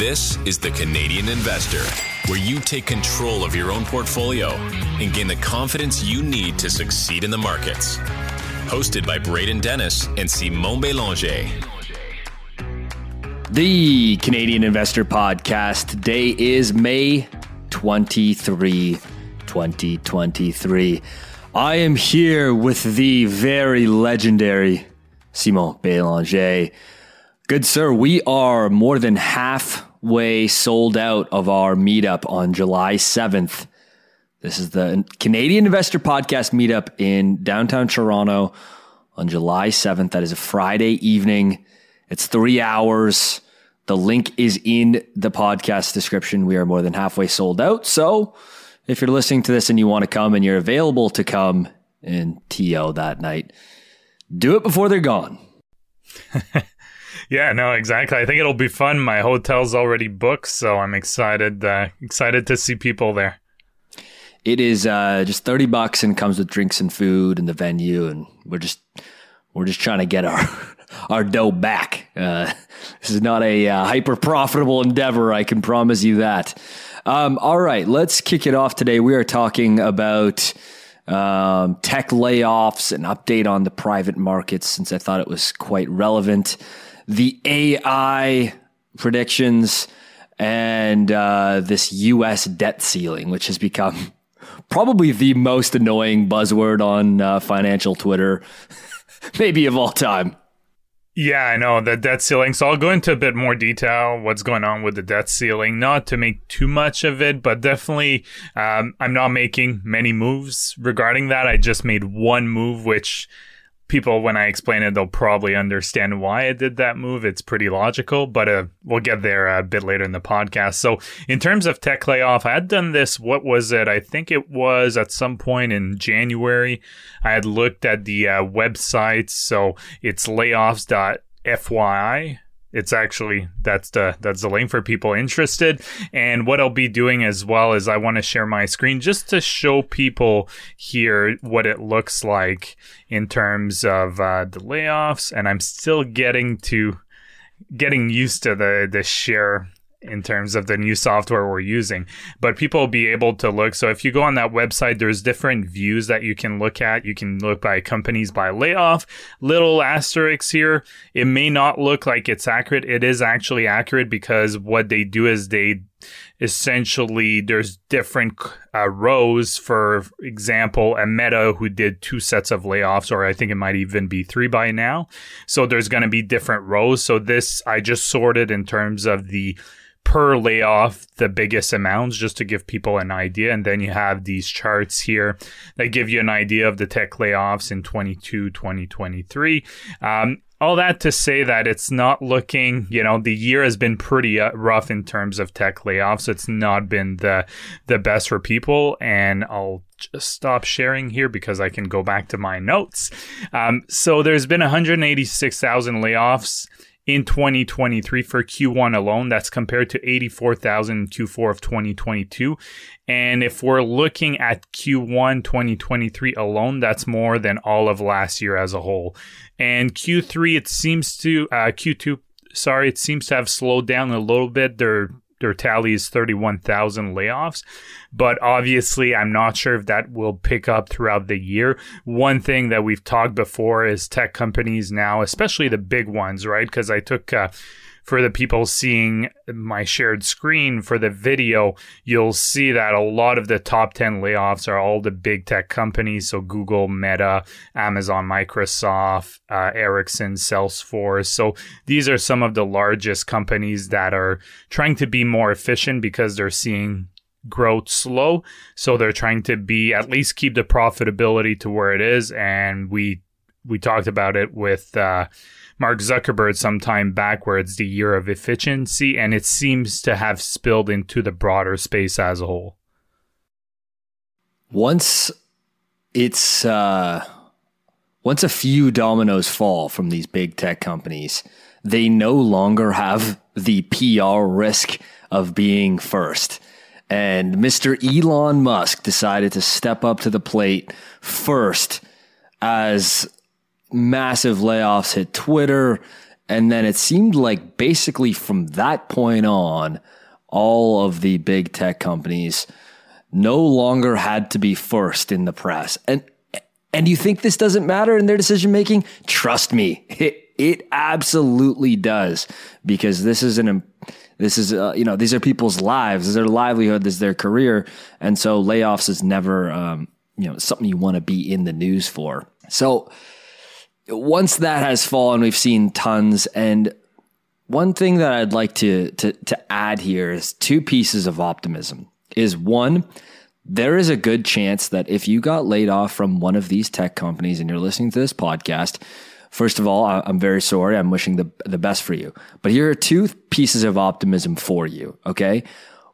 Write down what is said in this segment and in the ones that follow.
This is the Canadian Investor, where you take control of your own portfolio and gain the confidence you need to succeed in the markets. Hosted by Braden Dennis and Simon Belanger. The Canadian Investor Podcast. Today is May 23, 2023. I am here with the very legendary Simon Belanger. Good sir, we are more than halfway sold out of our meetup on July 7th. This is the Canadian Investor Podcast meetup in downtown Toronto on July 7th. That is a Friday evening. It's three hours. The link is in the podcast description. We are more than halfway sold out. So if you're listening to this and you want to come and you're available to come in TO that night, do it before they're gone. yeah, no, exactly. I think it'll be fun. My hotel's already booked, so I'm excited. Uh, excited to see people there. It is uh, just thirty bucks and comes with drinks and food and the venue, and we're just we're just trying to get our our dough back. Uh, this is not a uh, hyper profitable endeavor. I can promise you that. Um, all right, let's kick it off today. We are talking about um, tech layoffs, an update on the private markets, since I thought it was quite relevant, the AI predictions, and uh, this US debt ceiling, which has become probably the most annoying buzzword on uh, financial Twitter, maybe of all time. Yeah, I know the debt ceiling. So I'll go into a bit more detail what's going on with the debt ceiling. Not to make too much of it, but definitely um, I'm not making many moves regarding that. I just made one move, which people, when I explain it, they'll probably understand why I did that move. It's pretty logical, but uh, we'll get there a bit later in the podcast. So, in terms of tech layoff, I had done this. What was it? I think it was at some point in January. I had looked at the uh, website. So, it's layoffs.fyi it's actually that's the that's the link for people interested. And what i'll be doing as well is i want to share my screen just to show people here what it looks like in terms of uh, the layoffs. And i'm still getting to getting used to the the share in terms of the new software we're using. But people will be able to look. So if you go on that website, there's different views that you can look at. You can look by companies by layoff. Little asterisks here. It may not look like it's accurate. It is actually accurate because what they do is they essentially there's different uh, rows for example a meta who did two sets of layoffs or i think it might even be three by now so there's going to be different rows so this i just sorted in terms of the per layoff the biggest amounts just to give people an idea. And then you have these charts here that give you an idea of the tech layoffs in 22, 2023. Um, all that to say that it's not looking, you know, the year has been pretty uh, rough in terms of tech layoffs. It's not been the the best for people, and I'll just stop sharing here because I can go back to my notes. Um, so there's been 186,000 layoffs in 2023 for Q1 alone. That's compared to 84,000 in Q4 of 2022. And if we're looking at Q1 2023 alone, that's more than all of last year as a whole. And Q3, it seems to, uh, Q2, sorry, it seems to have slowed down a little bit. They're their tally is 31,000 layoffs. But obviously, I'm not sure if that will pick up throughout the year. One thing that we've talked before is tech companies now, especially the big ones, right? Because I took, uh, for the people seeing my shared screen for the video, you'll see that a lot of the top 10 layoffs are all the big tech companies. So Google, Meta, Amazon, Microsoft, uh, Ericsson, Salesforce. So these are some of the largest companies that are trying to be more efficient because they're seeing growth slow. So they're trying to be at least keep the profitability to where it is. And we, we talked about it with, uh, Mark Zuckerberg some time back where it's the year of efficiency, and it seems to have spilled into the broader space as a whole. Once it's uh, once a few dominoes fall from these big tech companies, they no longer have the PR risk of being first. And Mr. Elon Musk decided to step up to the plate first as massive layoffs hit Twitter And then it seemed like basically from that point on, all of the big tech companies no longer had to be first in the press. And and you think this doesn't matter in their decision making? Trust me, it, it absolutely does because this is an this is uh, you know these are people's lives, this is their livelihood, this is their career, and so layoffs is never um, you know something you want to be in the news for. So once that has fallen, we've seen tons. And one thing that I'd like to, to, to add here is two pieces of optimism. Is one, there is a good chance that if you got laid off from one of these tech companies and you're listening to this podcast, first of all, I'm very sorry. I'm wishing the, the best for you. But here are two pieces of optimism for you. Okay.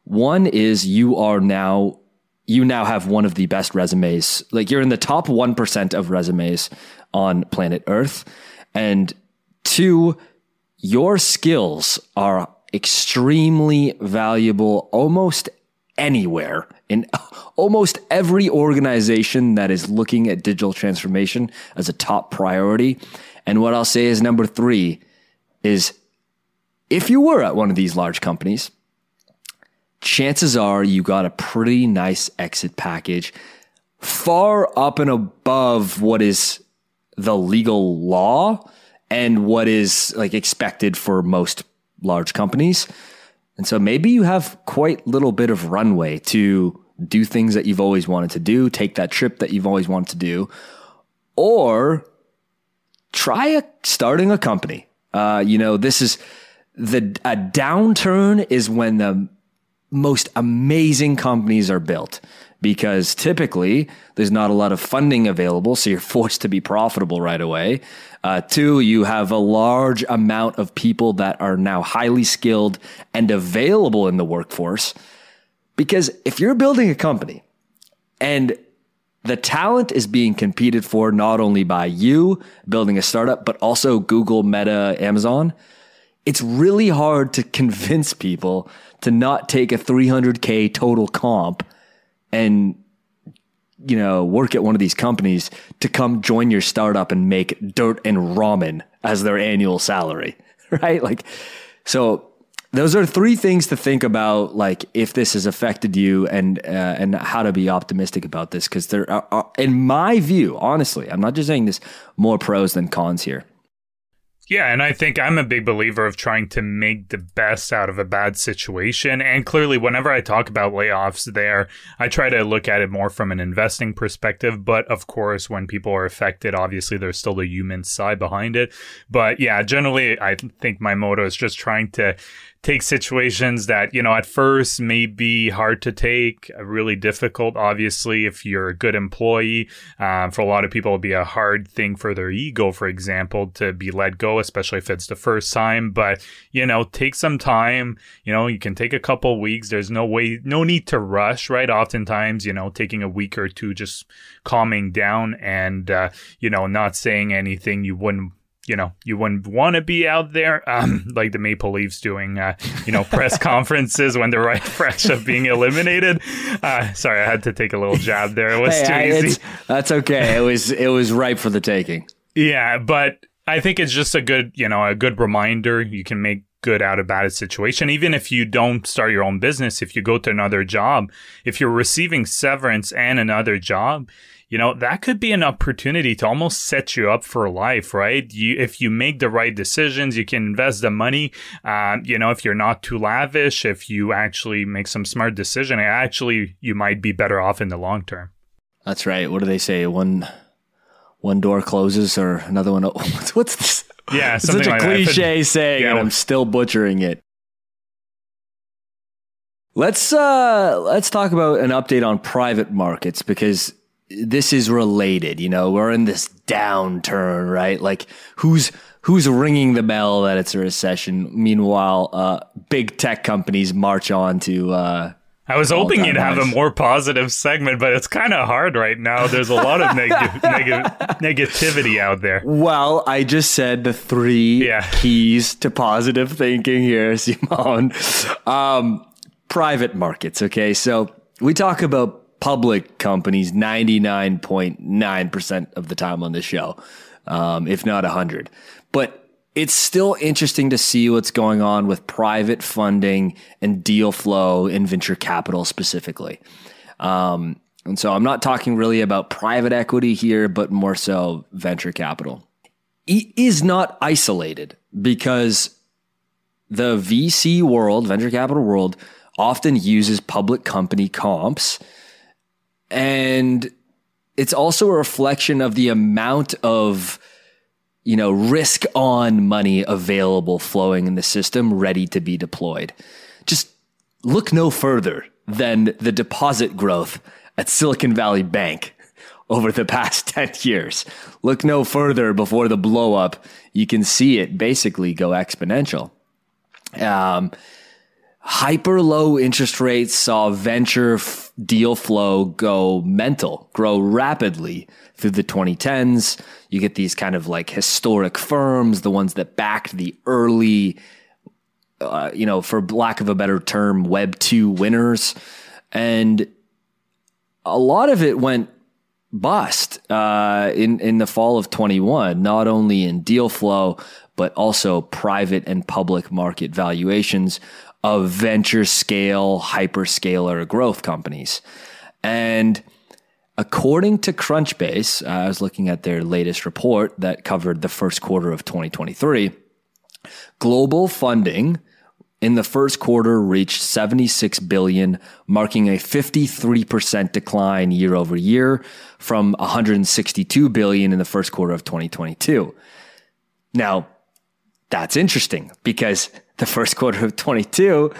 One is you are now you now have one of the best resumes. Like you're in the top 1% of resumes on planet Earth. And two, your skills are extremely valuable almost anywhere in almost every organization that is looking at digital transformation as a top priority. And what I'll say is number three is if you were at one of these large companies, chances are you got a pretty nice exit package far up and above what is the legal law and what is like expected for most large companies. And so maybe you have quite little bit of runway to do things that you've always wanted to do, take that trip that you've always wanted to do, or try a, starting a company. Uh, you know, this is the a downturn is when the most amazing companies are built because typically there's not a lot of funding available, so you're forced to be profitable right away. Uh, two, you have a large amount of people that are now highly skilled and available in the workforce. Because if you're building a company and the talent is being competed for not only by you building a startup, but also Google, Meta, Amazon, it's really hard to convince people to not take a 300K total comp and you know work at one of these companies to come join your startup and make dirt and ramen as their annual salary right? Like so those are three things to think about like if this has affected you and uh, and how to be optimistic about this because there are, in my view honestly i'm not just saying this more pros than cons here yeah, and I think I'm a big believer of trying to make the best out of a bad situation. And clearly, whenever I talk about layoffs there, I try to look at it more from an investing perspective. But of course, when people are affected, obviously there's still the human side behind it. But yeah, generally, I think my motto is just trying to take situations that, you know, at first may be hard to take, uh, really difficult. Obviously, if you're a good employee, um, for a lot of people, it'll be a hard thing for their ego, for example, to be let go, especially if it's the first time. But, you know, take some time. You know, you can take a couple weeks. There's no way, no need to rush, right? Oftentimes, you know, taking a week or two, just calming down and, uh, you know, not saying anything you wouldn't you know you wouldn't want to be out there um, like the Maple Leafs doing uh, you know press conferences when they're right fresh of being eliminated. Uh, sorry, I had to take a little jab there. It was hey, too I, easy. That's okay. It was it was ripe for the taking. Yeah, but I think it's just a good you know a good reminder. You can make good out of bad situation even if you don't start your own business if you go to another job if you're receiving severance and another job you know, that could be an opportunity to almost set you up for life, right? You, if you make the right decisions, you can invest the money. Um, you know, if you're not too lavish, if you actually make some smart decision, actually, you might be better off in the long term. That's right. What do they say? One, one door closes or another one. What's, what's this? Yeah, it's such a like cliche saying, yeah, and I'm still butchering it. Let's uh, let's talk about an update on private markets because this is related. You know, we're in this downturn, right? Like who's who's ringing the bell that it's a recession? Meanwhile, uh, big tech companies march on to. Uh, I was hoping you'd have a more positive segment, but it's kind of hard right now. There's a lot of neg- neg- negativity out there. Well, I just said the three yeah. keys to positive thinking here, Simon. Um, private markets. Okay, so we talk about public companies 99.9% of the time on this show, um, if not 100. But it's still interesting to see what's going on with private funding and deal flow in venture capital specifically. Um, and so I'm not talking really about private equity here, but more so venture capital. It is not isolated because the VC world, venture capital world, often uses public company comps. And it's also a reflection of the amount of you know, risk on money available flowing in the system ready to be deployed. Just look no further than the deposit growth at Silicon Valley Bank over the past 10 years. Look no further before the blow up. You can see it basically go exponential. Um, hyper low interest rates saw venture f- deal flow go mental, grow rapidly through the 2010s. You get these kind of like historic firms, the ones that backed the early, uh, you know, for lack of a better term, Web 2 winners. And a lot of it went bust uh, in, in the fall of 21, not only in deal flow, but also private and public market valuations of venture scale, hyperscaler growth companies. And according to Crunchbase, uh, I was looking at their latest report that covered the first quarter of 2023. Global funding in the first quarter reached 76 billion, marking a 53% decline year over year from 162 billion in the first quarter of 2022. Now, that's interesting because the first quarter of 22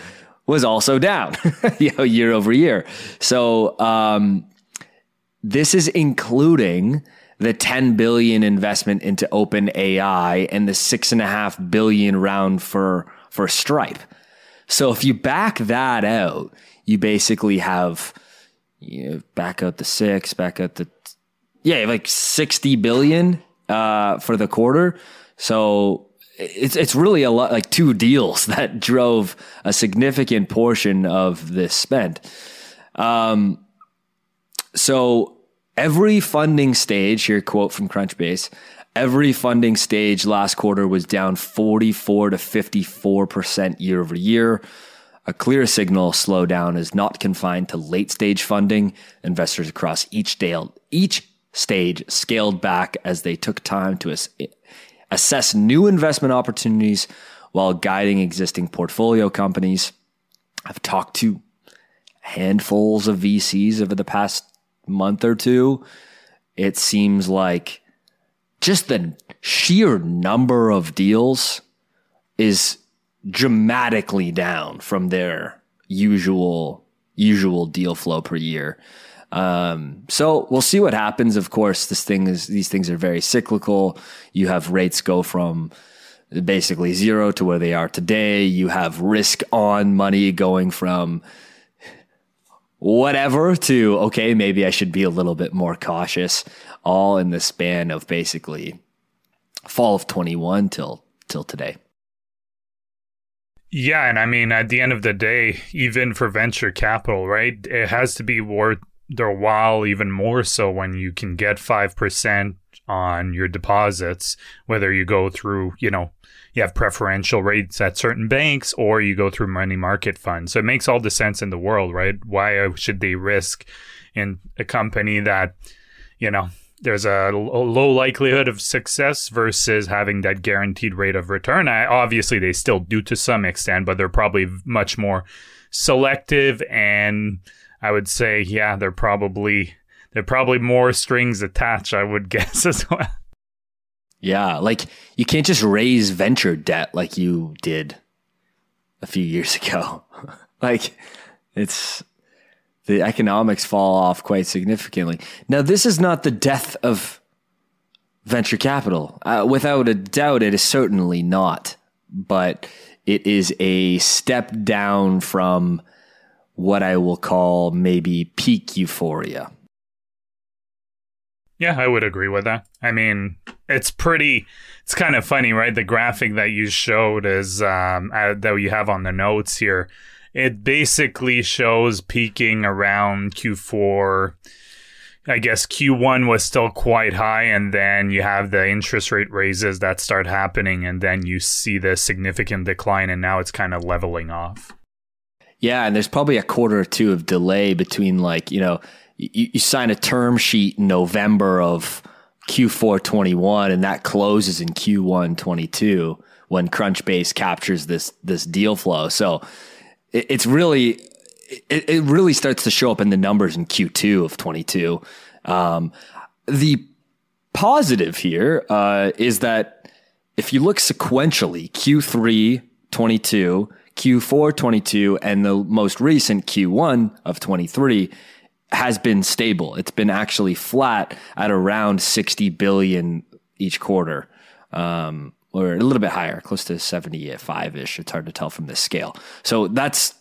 was also down you know, year over year. So um, this is including the 10 billion investment into OpenAI and the six and a half billion round for for Stripe. So if you back that out, you basically have you know, back out the six, back out the yeah, like 60 billion uh, for the quarter. So it's it's really a lot like two deals that drove a significant portion of this spend. Um, so every funding stage here, quote from Crunchbase, every funding stage last quarter was down 44 to 54 percent year over year. A clear signal slowdown is not confined to late stage funding. Investors across each, each stage scaled back as they took time to assess new investment opportunities while guiding existing portfolio companies. I've talked to handfuls of VCs over the past month or two. It seems like just the sheer number of deals is dramatically down from their usual usual deal flow per year. Um, so we'll see what happens. Of course, this thing is these things are very cyclical. You have rates go from basically zero to where they are today. You have risk on money going from whatever to okay, maybe I should be a little bit more cautious. All in the span of basically fall of twenty one till till today. Yeah, and I mean, at the end of the day, even for venture capital, right, it has to be worth their while even more so when you can get 5% on your deposits, whether you go through, you know, you have preferential rates at certain banks or you go through money market funds. So it makes all the sense in the world, right? Why should they risk in a company that, you know, there's a, low likelihood of success versus having that guaranteed rate of return. I, obviously, they still do to some extent, but they're probably much more selective and I would say, yeah, they're probably they're probably more strings attached. I would guess as well. Yeah, like you can't just raise venture debt like you did a few years ago. like it's the economics fall off quite significantly. Now, this is not the death of venture capital. Uh, without a doubt, it is certainly not. But it is a step down from what I will call maybe peak euphoria. Yeah, I would agree with that. I mean, it's pretty. It's kind of funny, right? The graphic that you showed is um, uh, that you have on the notes here. It basically shows peaking around Q4 I guess Q1 was still quite high, and then you have the interest rate raises that start happening, and then you see the significant decline, and now it's kind of leveling off. Yeah, and there's probably a quarter or two of delay between like you know you, you sign a term sheet in November of Q4 21, and that closes in Q1 22 when Crunchbase captures this this deal flow. So it, it's really it, it really starts to show up in the numbers in Q2 of 22. Um, the positive here uh, is that if you look sequentially, Q3 22, Q4 22, and the most recent Q1 of 23 has been stable. It's been actually flat at around 60 billion each quarter. Um, or a little bit higher, close to 75 ish. It's hard to tell from this scale. So that's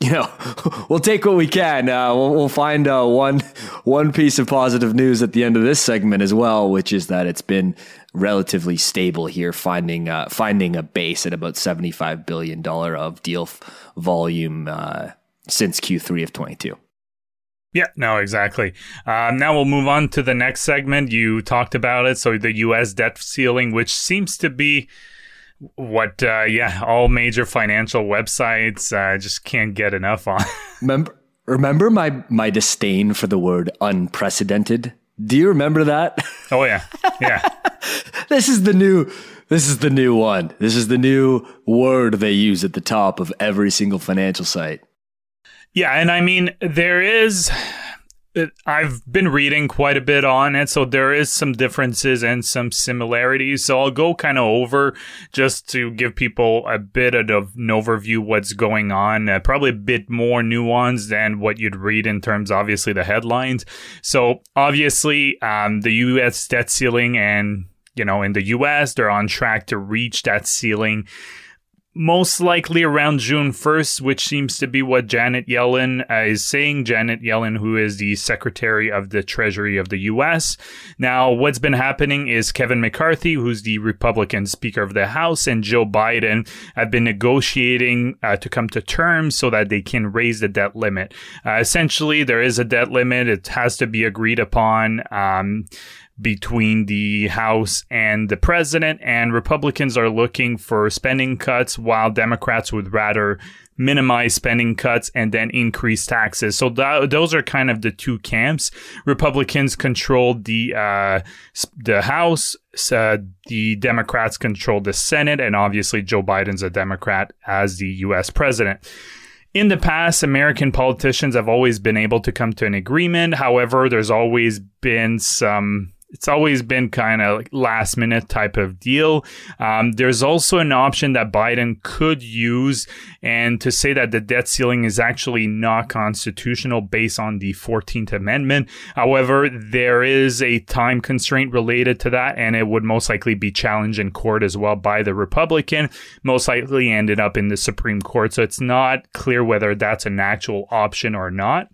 you know, we'll take what we can. Uh, we'll, we'll, find uh, one one piece of positive news at the end of this segment as well, which is that it's been relatively stable here, finding uh, finding a base at about seventy five billion dollar of deal f- volume uh, since Q three of twenty two. Yeah, no, exactly. Um, now we'll move on to the next segment. You talked about it. So the U.S. debt ceiling, which seems to be what uh, yeah all major financial websites uh, just can't get enough on remember remember my my disdain for the word unprecedented do you remember that? Oh yeah. Yeah. This is the new this is the new one. This is the new word they use at the top of every single financial site. Yeah and i mean there is I've been reading quite a bit on it, so there is some differences and some similarities. So I'll go kind of over just to give people a bit of an overview what's going on. Uh, probably a bit more nuanced than what you'd read in terms, obviously, the headlines. So obviously, um, the U.S. debt ceiling and you know, in the US, they're on track to reach that ceiling most likely around June 1st, which seems to be what Janet Yellen uh, is saying. Janet Yellen, who is the Secretary of the Treasury of the U.S. Now, what's been happening is Kevin McCarthy, who's the Republican Speaker of the House, and Joe Biden have been negotiating uh, to come to terms so that they can raise the debt limit. Uh, essentially, there is a debt limit. It has to be agreed upon. Um, between the House and the president, and Republicans are looking for spending cuts, while Democrats would rather minimize spending cuts and then increase taxes. So th- those are kind of the two camps. Republicans control the uh, the House, uh, the Democrats control the Senate, and obviously Joe Biden's a Democrat as the U.S. president. In the past, American politicians have always been able to come to an agreement. However, there's always been some it's always been kind of like last minute type of deal. Um, there's also an option that Biden could use, and to say that the debt ceiling is actually not constitutional based on the 14th Amendment. However, there is a time constraint related to that, and it would most likely be challenged in court as well by the Republican, most likely ended up in the Supreme Court. So it's not clear whether that's an actual option or not.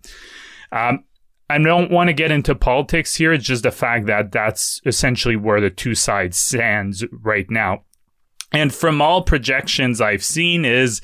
Um, I don't want to get into politics here. It's just the fact that that's essentially where the two sides stands right now. And from all projections I've seen is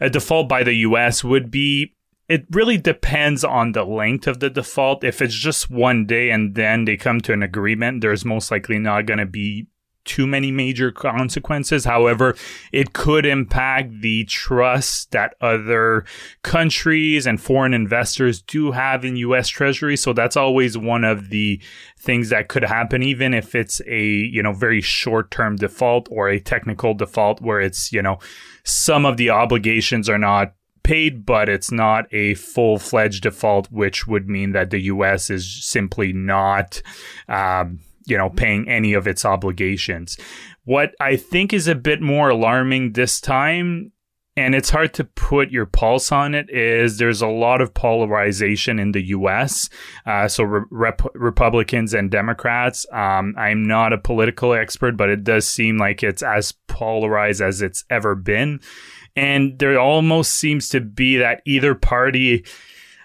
a default by the US would be it really depends on the length of the default. If it's just one day and then they come to an agreement, there's most likely not going to be too many major consequences. However, it could impact the trust that other countries and foreign investors do have in US Treasury. So that's always one of the things that could happen, even if it's a, you know, very short term default or a technical default where it's, you know, some of the obligations are not paid, but it's not a full fledged default, which would mean that the US is simply not, um, you know, paying any of its obligations. What I think is a bit more alarming this time, and it's hard to put your pulse on it, is there's a lot of polarization in the U.S. Uh, so rep- Republicans and Democrats. Um, I'm not a political expert, but it does seem like it's as polarized as it's ever been. And there almost seems to be that either party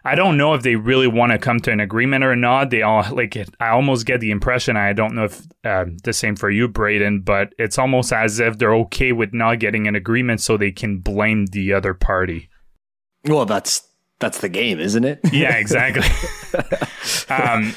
I don't know if they really want to come to an agreement or not. They all like. I almost get the impression. I don't know if uh, the same for you, Braden, but it's almost as if they're okay with not getting an agreement, so they can blame the other party. Well, that's that's the game, isn't it? yeah, exactly. um,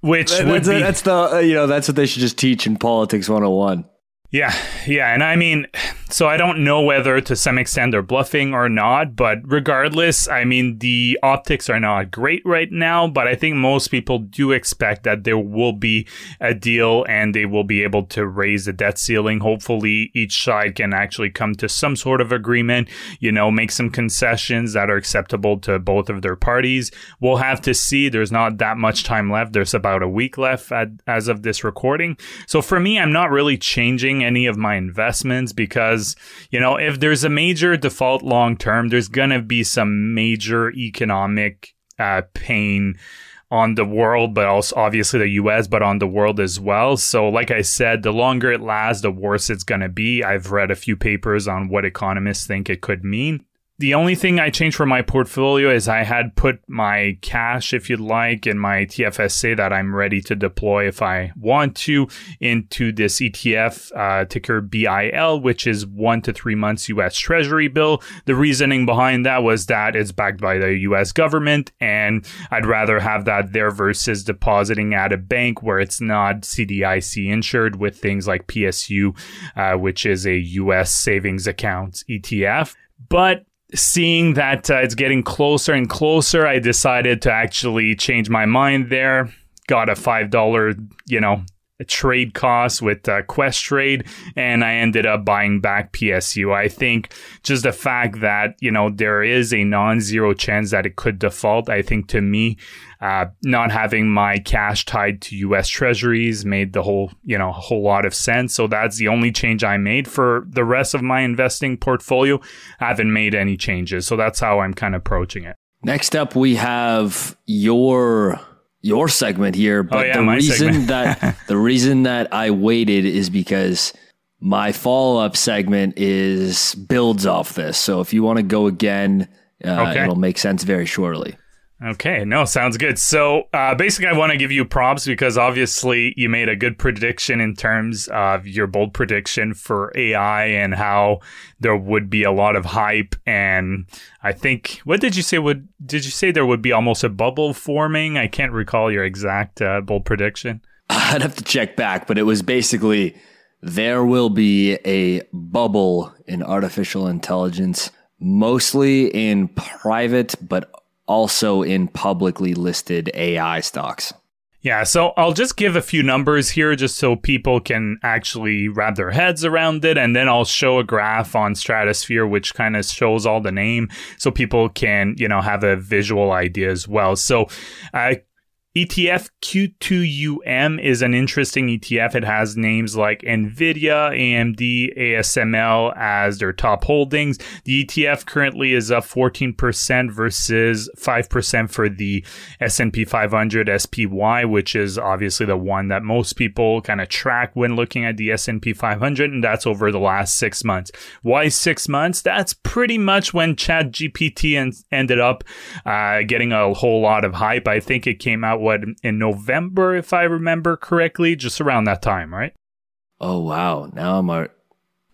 which That- would that's, be that's the you know that's what they should just teach in politics 101. Yeah, yeah, and I mean, so I don't know whether to some extent they're bluffing or not, but regardless, I mean, the optics are not great right now, but I think most people do expect that there will be a deal and they will be able to raise the debt ceiling. Hopefully, each side can actually come to some sort of agreement, you know, make some concessions that are acceptable to both of their parties. We'll have to see. There's not that much time left. There's about a week left at, as of this recording. So for me, I'm not really changing any of my investments because, you know, if there's a major default long term, there's going to be some major economic uh, pain on the world, but also obviously the US, but on the world as well. So, like I said, the longer it lasts, the worse it's going to be. I've read a few papers on what economists think it could mean. The only thing I changed for my portfolio is I had put my cash, if you'd like, in my TFSA that I'm ready to deploy if I want to into this ETF uh, ticker BIL, which is one to three months US Treasury bill. The reasoning behind that was that it's backed by the US government, and I'd rather have that there versus depositing at a bank where it's not CDIC insured with things like PSU, uh, which is a US savings account ETF. But seeing that uh, it's getting closer and closer, I decided to actually change my mind there. Got a $5, you know, trade cost with uh, Questrade, and I ended up buying back PSU. I think just the fact that, you know, there is a non zero chance that it could default, I think to me, uh, not having my cash tied to US treasuries made the whole, you know, a whole lot of sense. So that's the only change I made for the rest of my investing portfolio. I haven't made any changes. So that's how I'm kind of approaching it. Next up, we have your your segment here. But Oh, yeah, the reason that the reason that I waited is because my follow up segment is builds off this. So if you want to go again, uh, Okay. it'll make sense very shortly. Okay, no, sounds good. So uh, basically, I want to give you props because obviously you made a good prediction in terms of your bold prediction for AI and how there would be a lot of hype. And I think, what did you say? Would did you say there would be almost a bubble forming? I can't recall your exact uh, bold prediction. I'd have to check back, but it was basically there will be a bubble in artificial intelligence, mostly in private, but also in publicly listed AI stocks. Yeah, so I'll just give a few numbers here just so people can actually wrap their heads around it. And then I'll show a graph on Stratosphere, which kind of shows all the name so people can, you know, have a visual idea as well. So, uh, ETF QTUM is an interesting ETF. It has names like Nvidia, AMD, ASML as their top holdings. The ETF currently is up 14% versus 5% for the S&P 500 SPY, which is obviously the one that most people kind of track when looking at the S&P 500 and that's over the last 6 months. Why 6 months? That's pretty much when ChatGPT en- ended up uh, getting a whole lot of hype. I think it came out what in November if I remember correctly, just around that time, right? Oh wow! Now I'm a.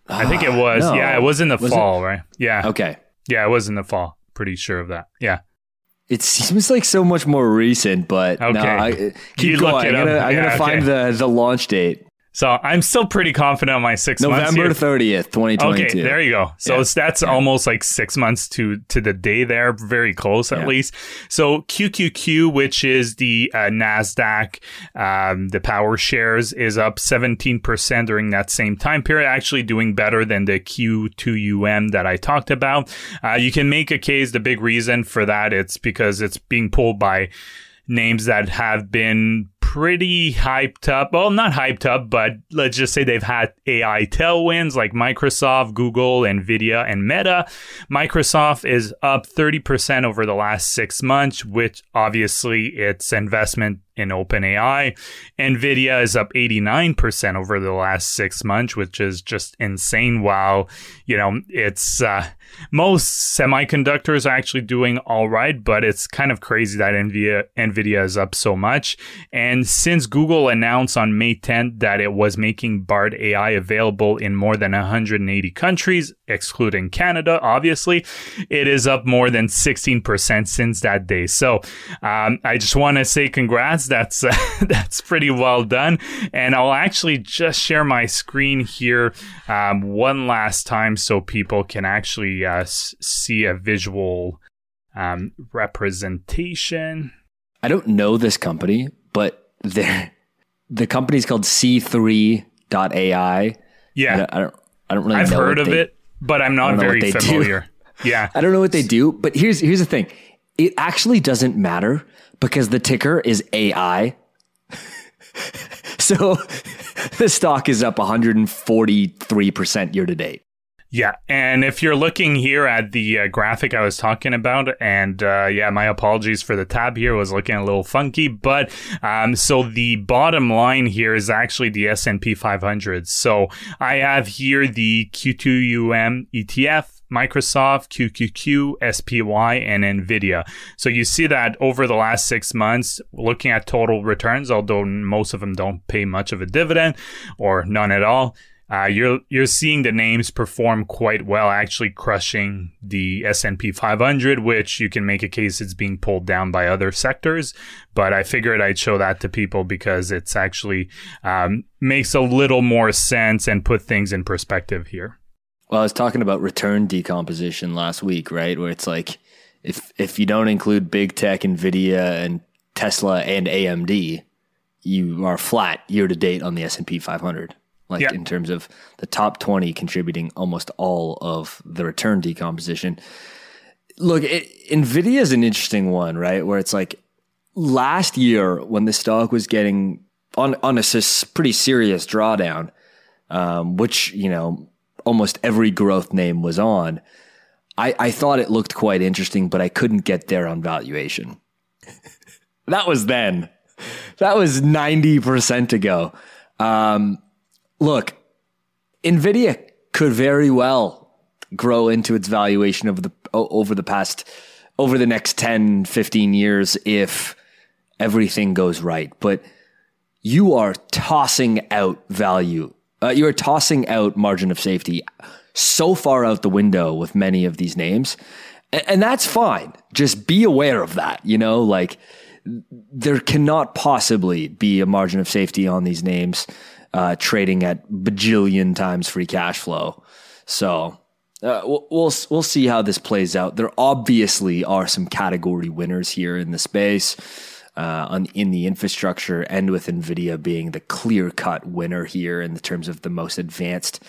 I think it was. Ah, no. Yeah, it was in the Was it? fall, right? Yeah. Okay. Yeah, it was in the fall. Pretty sure of that. Yeah. It seems like so much more recent, but no, Okay. I, keep You going. it I'm gonna. I'm gonna Yeah, find the the launch date, So I'm still pretty confident on my six months. November thirtieth, twenty twenty Okay, there you go. So Yeah. that's almost like six months to to the day there, very close at Yeah. least. So QQQ, which is the uh, Nasdaq, um, the power shares is up 17 percent during that same time period, actually doing better than the QTUM that I talked about. Uh, you can make a case. The big reason for that it's because it's being pulled by names that have been pretty hyped up. Well, not hyped up, but let's just say they've had AI tailwinds like Microsoft, Google, Nvidia, and Meta. Microsoft is up 30% over the last six months, which obviously its investment in OpenAI. Nvidia is up 89% over the last six months, which is just insane. While, you know, it's uh, most semiconductors are actually doing all right, but it's kind of crazy that Nvidia, Nvidia is up so much. And since Google announced on May 10th that it was making Bard AI available in more than 180 countries, excluding Canada, obviously, it is up more than 16% since that day. So um, I just want to say congrats. That's uh, that's pretty well done. And I'll actually just share my screen here um, one last time so people can actually uh, see a visual um, representation. I don't know this company, but the the company's called C3.ai. Yeah, I don't, I don't, I don't really I've heard of they- it, but I'm not don't know what very they do. familiar. Yeah. I don't know what they do, but here's here's the thing. It actually doesn't matter because the ticker is AI. so the stock is up 143% year to date. Yeah, and if you're looking here at the uh, graphic I was talking about, and uh, yeah, my apologies for the tab here was looking a little funky, but um, so the bottom line here is actually the S and P 500. So I have here the QTUM ETF. Microsoft, QQQ, SPY, and NVIDIA. So you see that over the last six months, looking at total returns, although most of them don't pay much of a dividend or none at all, uh, you're you're seeing the names perform quite well, actually crushing the S and P 500, which you can make a case it's being pulled down by other sectors. But I figured I'd show that to people because it's actually um, makes a little more sense and put things in perspective here. Well, I was talking about return decomposition last week, right? Where it's like if if you don't include big tech, Nvidia, and Tesla and AMD, you are flat year to date on the S and P 500. Like Yeah. in terms of the top 20 contributing almost all of the return decomposition. Look, it, Nvidia is an interesting one, right? Where it's like last year when the stock was getting on on a pretty serious drawdown, um, which you know almost every growth name was on. I, I thought it looked quite interesting, but I couldn't get there on valuation. that was then. That was ninety percent ago. Um, look, Nvidia could very well grow into its valuation over the over the past over the next 10 15 years if everything goes right but you are tossing out value uh, you are tossing out margin of safety so far out the window with many of these names A- and that's fine just be aware of that you know like there cannot possibly be a margin of safety on these names uh, trading at bajillion times free cash flow. So uh, we'll, we'll we'll see how this plays out. There obviously are some category winners here in the space. Uh, on in the infrastructure and with Nvidia being the clear cut winner here in terms of the most advanced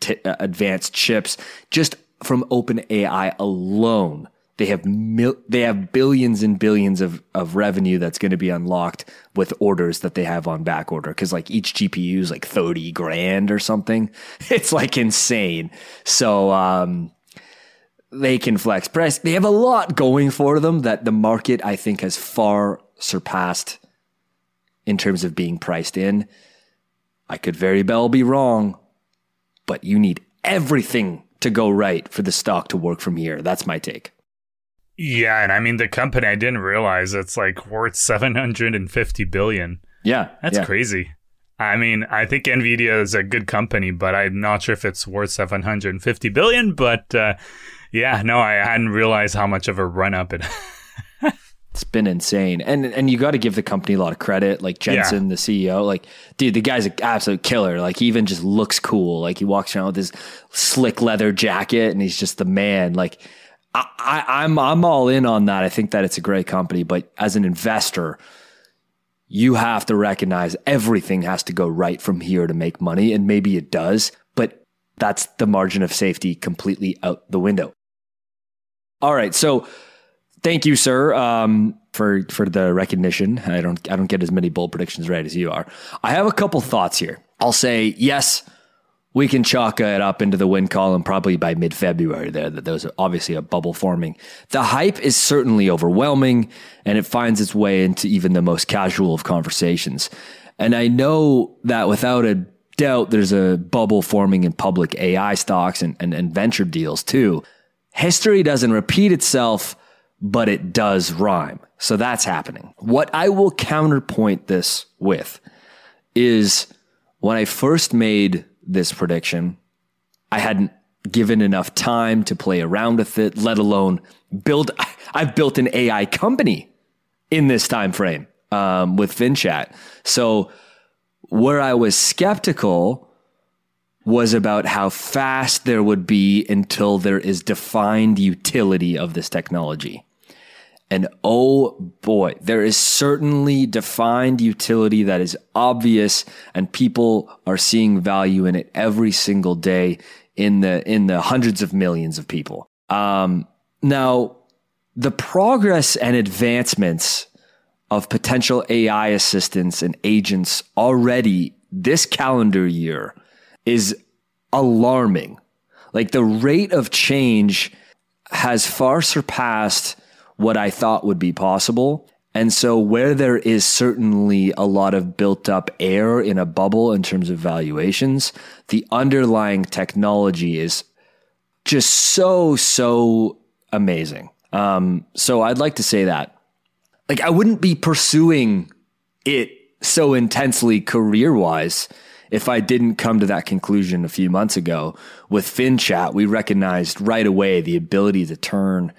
t- uh, advanced chips, just from OpenAI alone, they have mil- they have billions and billions of, of revenue that's going to be unlocked with orders that they have on back order because like each GPU is like 30 grand or something. It's like insane. So um, they can flex price. They have a lot going for them that the market I think has far surpassed in terms of being priced in. I could very well be wrong, but you need everything to go right for the stock to work from here. That's my take. Yeah, and I mean the company I didn't realize it's like worth 750 billion. Yeah, That's yeah. crazy. I mean, I think Nvidia is a good company, but I'm not sure if it's worth 750 billion, but uh, yeah, no, I hadn't realized how much of a run up it It's been insane, and and you got to give the company a lot of credit. Like Jensen, the CEO, like dude, the guy's an absolute killer. Like he even just looks cool. Like he walks around with his slick leather jacket, and he's just the man. Like I, I, I'm I'm all in on that. I think that it's a great company, but as an investor, you have to recognize everything has to go right from here to make money, and maybe it does, but that's the margin of safety completely out the window. All right, so thank you, sir, um, for for the recognition. I don't I don't get as many bold predictions right as you are. I have a couple thoughts here. I'll say yes. We can chalk it up into the win column probably by mid February. There, that there's obviously a bubble forming. The hype is certainly overwhelming, and it finds its way into even the most casual of conversations. And I know that without a doubt, there's a bubble forming in public AI stocks and, and, and venture deals too. History doesn't repeat itself, but it does rhyme. So that's happening. What I will counterpoint this with is when I first made this prediction, I hadn't given enough time to play around with it, let alone build. I've built an AI company in this time frame. um, with FinChat. So where I was skeptical was about how fast there would be until there is defined utility of this technology. And oh boy, there is certainly defined utility that is obvious and people are seeing value in it every single day in the, in the hundreds of millions of people. Um, now, the progress and advancements of potential AI assistants and agents already this calendar year is alarming. Like the rate of change has far surpassed what I thought would be possible. And so, where there is certainly a lot of built up air in a bubble in terms of valuations, the underlying technology is just so, so amazing. Um, so, I'd like to say that. Like, I wouldn't be pursuing it so intensely career wise if I didn't come to that conclusion a few months ago. With FinChat, we recognized right away the ability to turn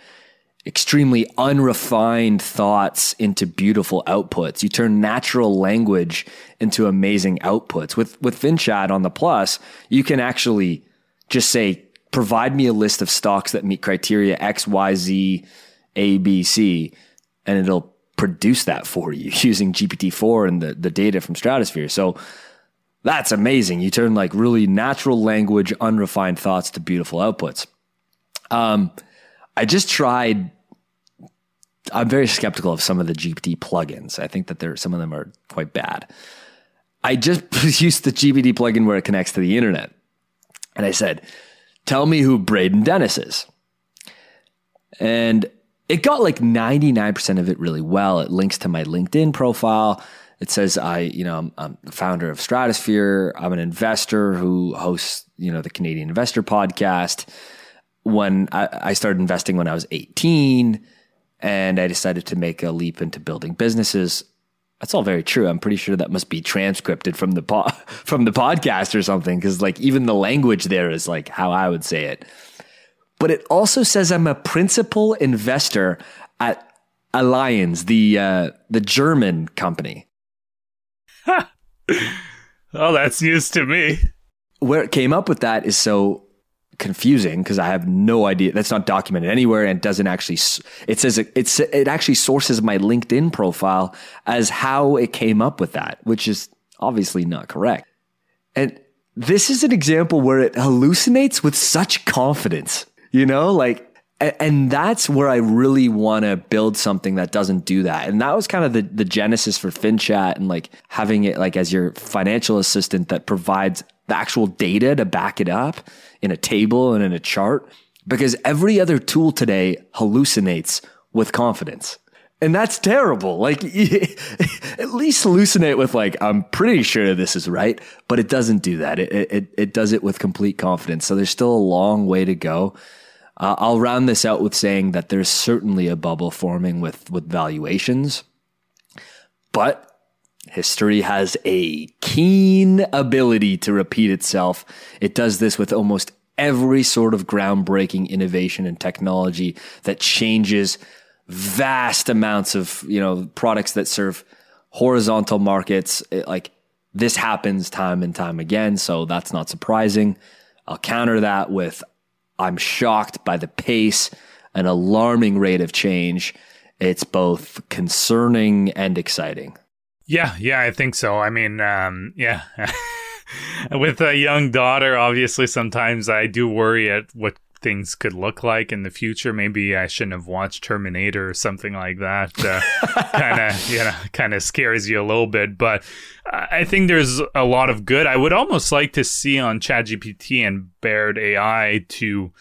extremely unrefined thoughts into beautiful outputs. You turn natural language into amazing outputs. With with FinChat on the Plus, you can actually just say, provide me a list of stocks that meet criteria X, Y, Z, A, B, C, and it'll produce that for you using GPT-4 and the, the data from Stratosphere. So that's amazing. You turn like really natural language, unrefined thoughts to beautiful outputs. Um, I just tried I'm very skeptical of some of the GPT plugins. I think that there some of them are quite bad. I just used the GPT plugin where it connects to the internet. And I said, tell me who Braden Dennis is. And it got like 99% of it really well. It links to my LinkedIn profile. It says I, you know, I'm, I'm the founder of Stratosphere. I'm an investor who hosts, you know, the Canadian Investor podcast. When I, I started investing when I was 18, and I decided to make a leap into building businesses. That's all very true. I'm pretty sure that must be transcripted from the po- from the podcast or something because like even the language there is like how I would say it. But it also says I'm a principal investor at Allianz, the uh, the German company. oh, that's news to me. Where it came up with that is so confusing because I have no idea. That's not documented anywhere and doesn't actually. It says it, it's it actually sources my LinkedIn profile as how it came up with that, which is obviously not correct. And this is an example where it hallucinates with such confidence. You know, like. And that's where I really want to build something that doesn't do that. And that was kind of the, the genesis for FinChat and like having it like as your financial assistant that provides the actual data to back it up in a table and in a chart because every other tool today hallucinates with confidence. And that's terrible. Like, at least hallucinate with, like, I'm pretty sure this is right, but it doesn't do that. It, it, it does it with complete confidence. So there's still a long way to go. Uh, I'll round this out with saying that there's certainly a bubble forming with, with valuations, but History has a keen ability to repeat itself. It does this with almost every sort of groundbreaking innovation and technology that changes vast amounts of, you know, products that serve horizontal markets. It, like this happens time and time again, so that's not surprising. I'll counter that with I'm shocked by the pace and alarming rate of change. It's both concerning and exciting. Yeah, yeah, I think so. I mean, um, yeah. With a young daughter, obviously, sometimes I do worry at what things could look like in the future. Maybe I shouldn't have watched Terminator or something like that. Uh, kind of, you know, kind of scares you a little bit. But I think there's a lot of good. I would almost like to see on ChatGPT and Bard AI to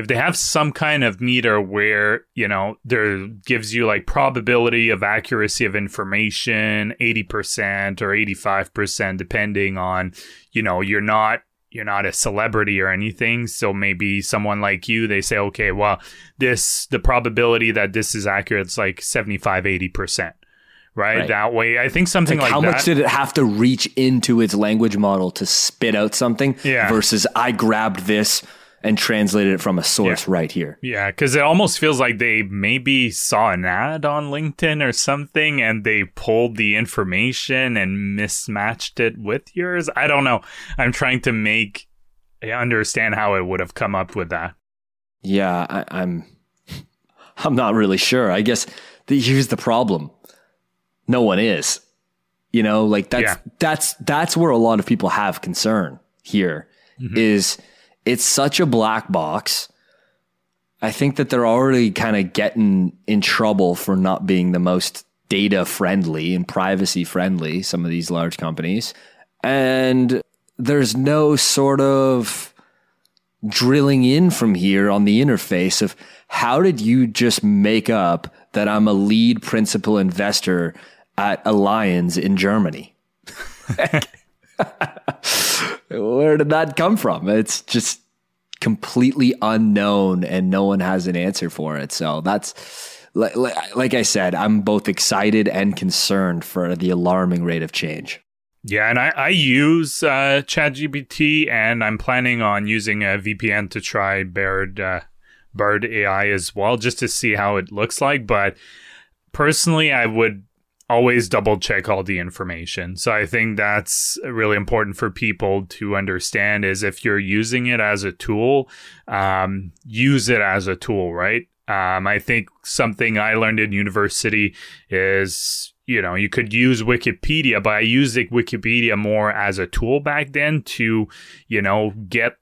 if they have some kind of meter where you know there gives you like probability of accuracy of information 80% or 85% depending on you know you're not you're not a celebrity or anything so maybe someone like you they say okay well this the probability that this is accurate is like 75 80% Right? right? That way, I think something like, like how that, much did it have to reach into its language model to spit out something? Yeah. Versus I grabbed this and translated it from a source Yeah. right here. Yeah, because it almost feels like they maybe saw an ad on LinkedIn or something and they pulled the information and mismatched it with yours. I don't know. I'm trying to make eh, understand how it would have come up with that. Yeah, I, I'm I'm not really sure. I guess the, here's the problem. No one is. You know, like that's Yeah. that's that's where a lot of people have concern here mm-hmm. is it's such a black box. I think that they're already kind of getting in trouble for not being the most data friendly and privacy friendly, some of these large companies. And there's no sort of drilling in from here on the interface of how did you just make up that I'm a lead principal investor at Allianz in Germany? Where did that come from? It's just completely unknown and no one has an answer for it. So that's like, like I said, I'm both excited and concerned for the alarming rate of change. Yeah, and I, I use uh, ChatGPT, and I'm planning on using a VPN to try Bard uh, Bard AI as well, just to see how it looks like. But personally, I would always double check all the information. So I think that's really important for people to understand. Is if you're using it as a tool, um, use it as a tool, right? Um, I think something I learned in university is you know, you could use Wikipedia, but I used Wikipedia more as a tool back then to, you know, get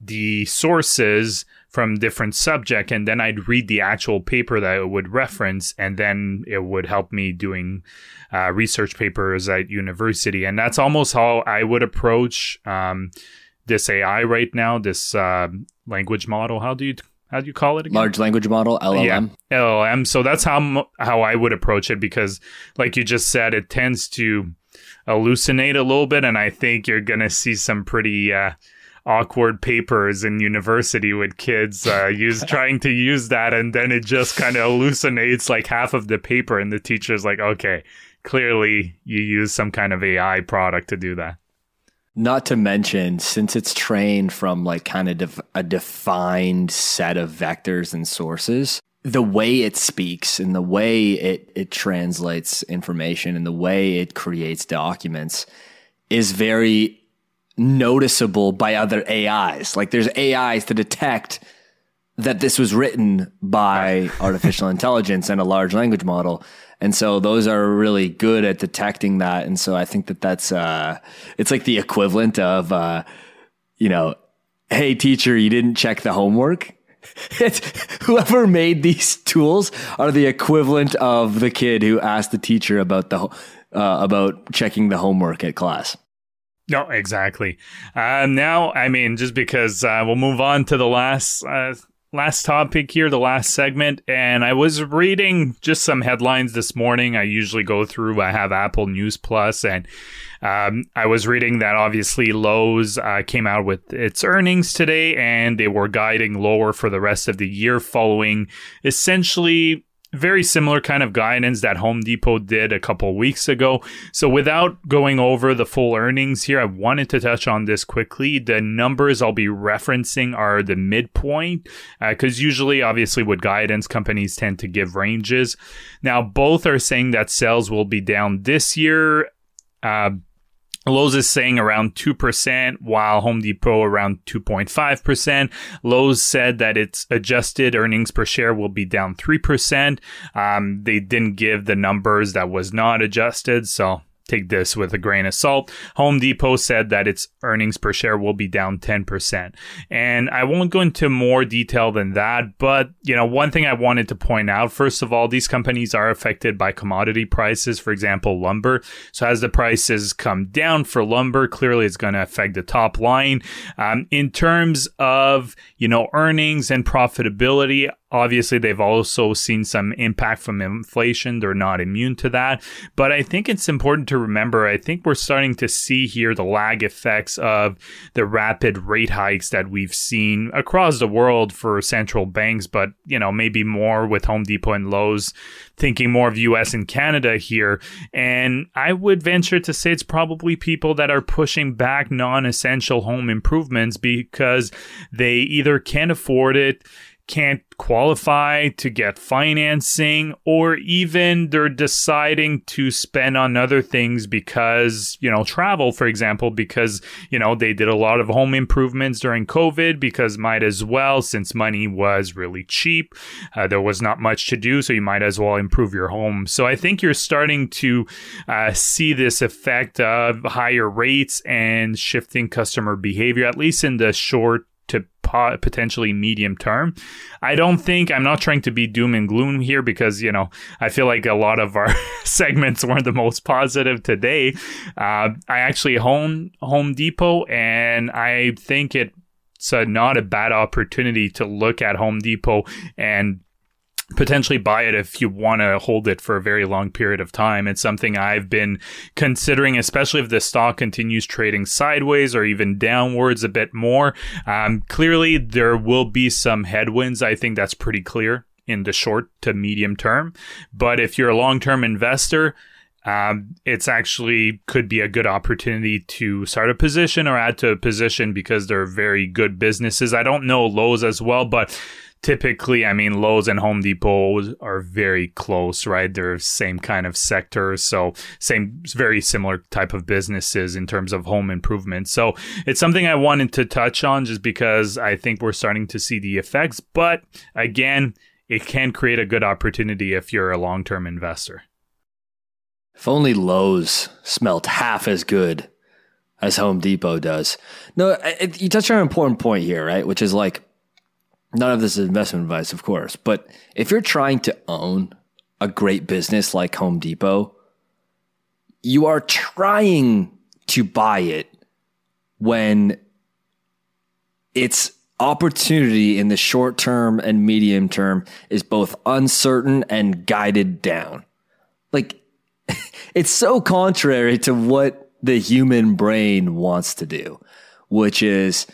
the sources from different subject and then I'd read the actual paper that it would reference and then it would help me doing uh, research papers at university and that's almost how I would approach um, this AI right now this uh, language model how do you how do you call it again? Large language model, LLM. Yeah, LLM. So that's how how I would approach it because, like you just said, it tends to hallucinate a little bit, and I think you're gonna see some pretty uh, awkward papers in university with kids uh, use trying to use that, and then it just kind of hallucinates like half of the paper, and the teacher's like, okay, clearly you use some kind of AI product to do that. Not to mention, since it's trained from like kind of def- a defined set of vectors and sources, the way it speaks and the way it, it translates information and the way it creates documents is very noticeable by other AIs. Like there's AIs to detect that this was written by artificial intelligence and a large language model. And so those are really good at detecting that. And so I think that that's, uh, it's like the equivalent of, uh, you know, hey, teacher, you didn't check the homework. It's, whoever made these tools are the equivalent of the kid who asked the teacher about the, uh, about checking the homework at class. No, exactly. Uh, now, I mean, just because uh, we'll move on to the last uh, last topic here, the last segment, and I was reading just some headlines this morning. I usually go through. I have Apple News Plus, and um, I was reading that obviously Lowe's uh, came out with its earnings today, and they were guiding lower for the rest of the year, following essentially very similar kind of guidance that Home Depot did a couple weeks ago. So without going over the full earnings here, I wanted to touch on this quickly. The numbers I'll be referencing are the midpoint because uh, usually, obviously, with guidance, companies tend to give ranges. Now, both are saying that sales will be down this year. Uh, Lowe's is saying around 2%, while Home Depot around 2.5%. Lowe's said that its adjusted earnings per share will be down 3%. Um, they didn't give the numbers that was not adjusted, so take this with a grain of salt. Home Depot said that its earnings per share will be down 10%. And I won't go into more detail than that, but you know, one thing I wanted to point out first of all, these companies are affected by commodity prices, for example, lumber. So as the prices come down for lumber, clearly it's going to affect the top line. Um, in terms of, you know, earnings and profitability, Obviously, they've also seen some impact from inflation. They're not immune to that. But I think it's important to remember, I think we're starting to see here the lag effects of the rapid rate hikes that we've seen across the world for central banks, but, you know, maybe more with Home Depot and Lowe's thinking more of US and Canada here. And I would venture to say it's probably people that are pushing back non essential home improvements because they either can't afford it can't qualify to get financing or even they're deciding to spend on other things because you know travel for example because you know they did a lot of home improvements during covid because might as well since money was really cheap uh, there was not much to do so you might as well improve your home. So i think you're starting to uh, see this effect of higher rates and shifting customer behavior at least in the short to potentially medium term. I don't think I'm not trying to be doom and gloom here because you know I feel like a lot of our segments weren't the most positive today. Uh, I actually home Home Depot and I think it's a, not a bad opportunity to look at Home Depot and potentially buy it if you want to hold it for a very long period of time. It's something I've been considering, especially if the stock continues trading sideways or even downwards a bit more. Um, clearly, there will be some headwinds. I think that's pretty clear in the short to medium term. But if you're a long term investor, um, it's actually could be a good opportunity to start a position or add to a position because they're very good businesses. I don't know Lowe's as well, but typically, I mean, Lowe's and Home Depot are very close, right? They're same kind of sector, so same, very similar type of businesses in terms of home improvement. So it's something I wanted to touch on just because I think we're starting to see the effects. But again, it can create a good opportunity if you're a long term investor. If only Lowe's smelt half as good as Home Depot does. No, you touched on an important point here, right? Which is like, none of this is investment advice, of course, but if you're trying to own a great business like Home Depot, you are trying to buy it when its opportunity in the short term and medium term is both uncertain and guided down. Like, it's so contrary to what the human brain wants to do, which is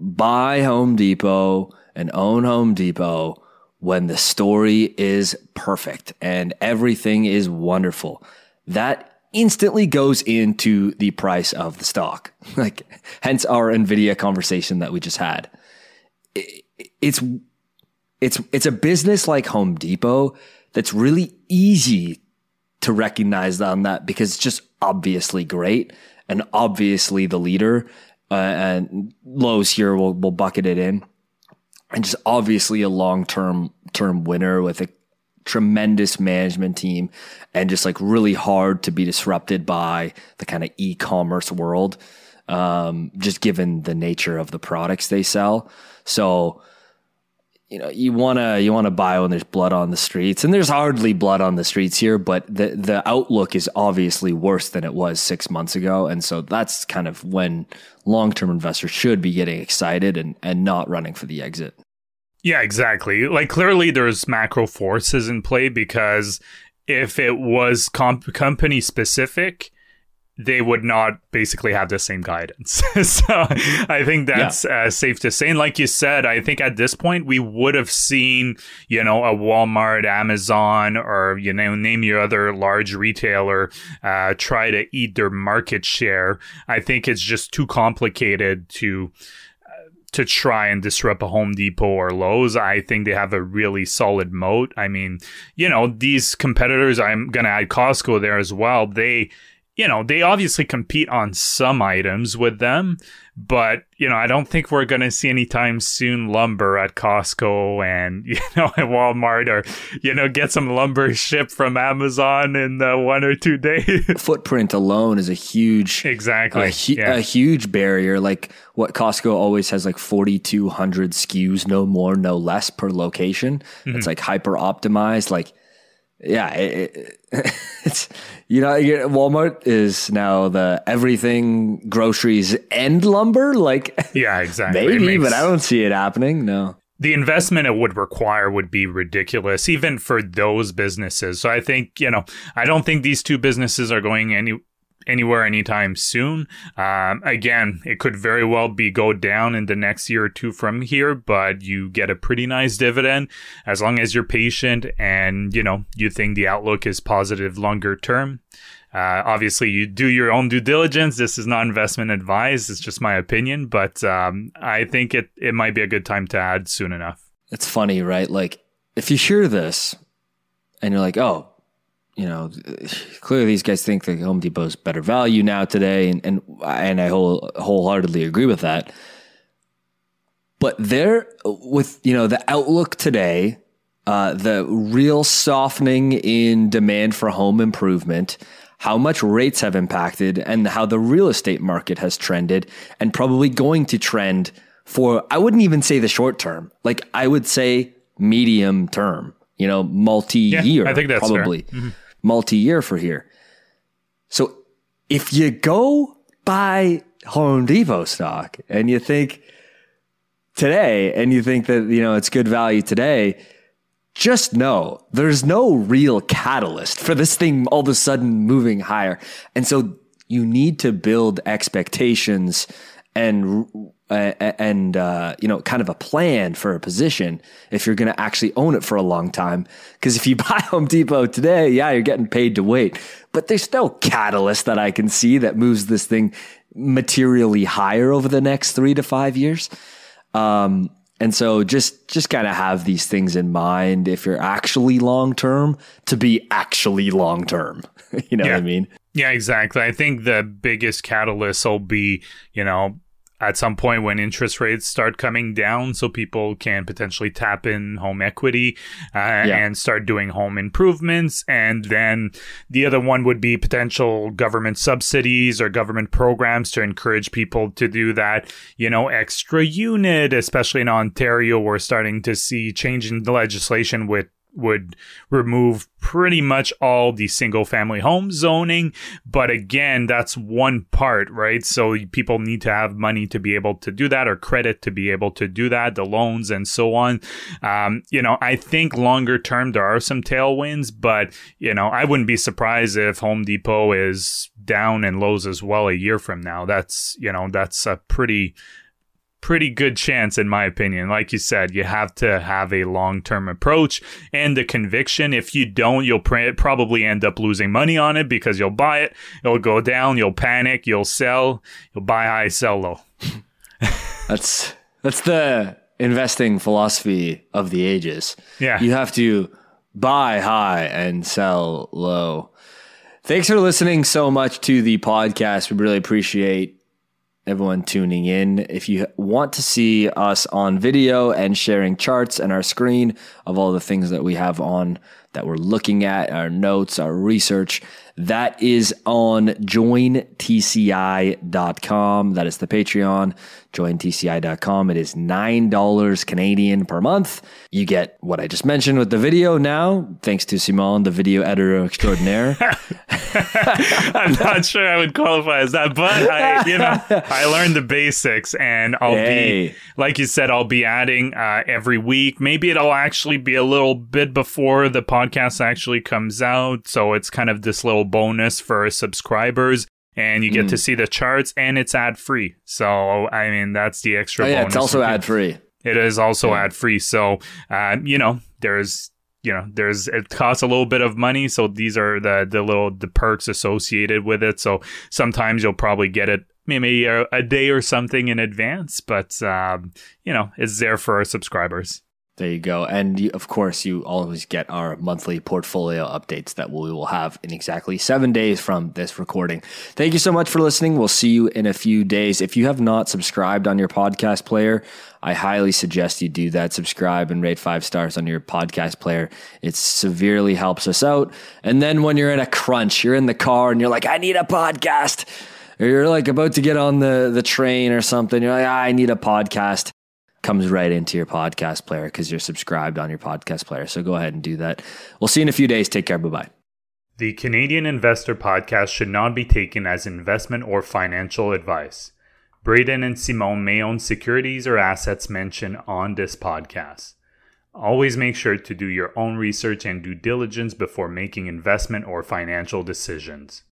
buy Home Depot and own Home Depot when the story is perfect and everything is wonderful. That instantly goes into the price of the stock. Like, hence our Nvidia conversation that we just had. It's, it's, it's a business like Home Depot that's really easy to recognize on that because it's just obviously great and obviously the leader. Uh, and Lowe's here will, will bucket it in and just obviously a long term term winner with a tremendous management team and just like really hard to be disrupted by the kind of e-commerce world um, just given the nature of the products they sell. So you know you want to you want to buy when there's blood on the streets and there's hardly blood on the streets here but the the outlook is obviously worse than it was 6 months ago and so that's kind of when long-term investors should be getting excited and and not running for the exit yeah, exactly. Like clearly there's macro forces in play because if it was comp- company specific, they would not basically have the same guidance. so I think that's yeah. uh, safe to say. And like you said, I think at this point we would have seen, you know, a Walmart, Amazon, or you know, name your other large retailer uh, try to eat their market share. I think it's just too complicated to to try and disrupt a Home Depot or Lowe's. I think they have a really solid moat. I mean, you know, these competitors, I'm going to add Costco there as well. They, you know, they obviously compete on some items with them, but you know, I don't think we're going to see anytime soon lumber at Costco and you know at Walmart or you know get some lumber shipped from Amazon in uh, one or two days. Footprint alone is a huge exactly a, hu- yeah. a huge barrier. Like what Costco always has like forty two hundred SKUs, no more, no less per location. Mm-hmm. It's like hyper optimized. Like yeah, it, it, it's you know Walmart is now the everything groceries and lumber. Like yeah, exactly. Maybe, makes, but I don't see it happening. No. the investment it would require would be ridiculous, even for those businesses. So I think, you know, I don't think these two businesses are going any anywhere anytime soon. Um, again, it could very well be go down in the next year or two from here, but you get a pretty nice dividend as long as you're patient and you know you think the outlook is positive longer term. Uh, obviously, you do your own due diligence. This is not investment advice; it's just my opinion. But um, I think it it might be a good time to add soon enough. It's funny, right? Like if you hear this and you're like, "Oh, you know, clearly these guys think that Home Depot's better value now today, and and and I whole, wholeheartedly agree with that. But there, with you know the outlook today, uh, the real softening in demand for home improvement, how much rates have impacted, and how the real estate market has trended, and probably going to trend for I wouldn't even say the short term, like I would say medium term you know, multi year. Yeah, I think that's probably. Mm-hmm multi year for here. So if you go buy Home Depot stock and you think today and you think that, you know, it's good value today, just know there's no real catalyst for this thing all of a sudden moving higher. And so you need to build expectations and and uh, you know kind of a plan for a position if you're going to actually own it for a long time. Because if you buy home depot today yeah you're getting paid to wait. But there's no catalyst that i can see that moves this thing materially higher over the next three to five years. Um, and so just just kind of have these things in mind if you're actually long term to be actually long term. You know yeah. what i mean? Yeah, exactly. I think the biggest catalyst will be, you know, at some point when interest rates start coming down so people can potentially tap in home equity uh, yeah. and start doing home improvements and then the other one would be potential government subsidies or government programs to encourage people to do that you know extra unit especially in ontario we're starting to see change in the legislation with would remove pretty much all the single family home zoning. But again, that's one part, right? So people need to have money to be able to do that or credit to be able to do that, the loans and so on. Um, you know, I think longer term, there are some tailwinds, but, you know, I wouldn't be surprised if Home Depot is down and Lowe's as well a year from now. That's, you know, that's a pretty pretty good chance, in my opinion. Like you said, you have to have a long term approach and the conviction. If you don't, you'll pr- probably end up losing money on it because you'll buy it, it'll go down, you'll panic, you'll sell, you'll buy high, sell low. that's that's the investing philosophy of the ages. Yeah, you have to buy high and sell low. Thanks for listening so much to the podcast. We really appreciate everyone tuning in. If you want to see us on video and sharing charts and our screen of all the things that we have on that we're looking at, our notes, our research, that is on jointci.com. That is the Patreon, jointci.com. It is $9 Canadian per month. You get what I just mentioned with the video now, thanks to Simon, the video editor extraordinaire. I'm not sure I would qualify as that, but I, you know, I learned the basics and I'll be, like you said, I'll be adding uh, every week. Maybe it'll actually be a little bit before the podcast actually comes out. So it's kind of this little bonus for subscribers and you get mm. to see the charts and it's ad free. So I mean that's the extra. Oh, yeah, it's also ad free. It is also yeah. ad free. So uh, you know there's you know there's it costs a little bit of money. So these are the the little the perks associated with it. So sometimes you'll probably get it maybe a, a day or something in advance, but um, you know it's there for our subscribers. There you go. And of course, you always get our monthly portfolio updates that we will have in exactly seven days from this recording. Thank you so much for listening. We'll see you in a few days. If you have not subscribed on your podcast player, I highly suggest you do that. Subscribe and rate five stars on your podcast player. It severely helps us out. And then when you're in a crunch, you're in the car and you're like, I need a podcast. Or you're like about to get on the, the train or something. You're like, ah, I need a podcast comes right into your podcast player because you're subscribed on your podcast player. So go ahead and do that. We'll see you in a few days. Take care. Bye bye. The Canadian Investor Podcast should not be taken as investment or financial advice. Braden and Simon may own securities or assets mentioned on this podcast. Always make sure to do your own research and due diligence before making investment or financial decisions.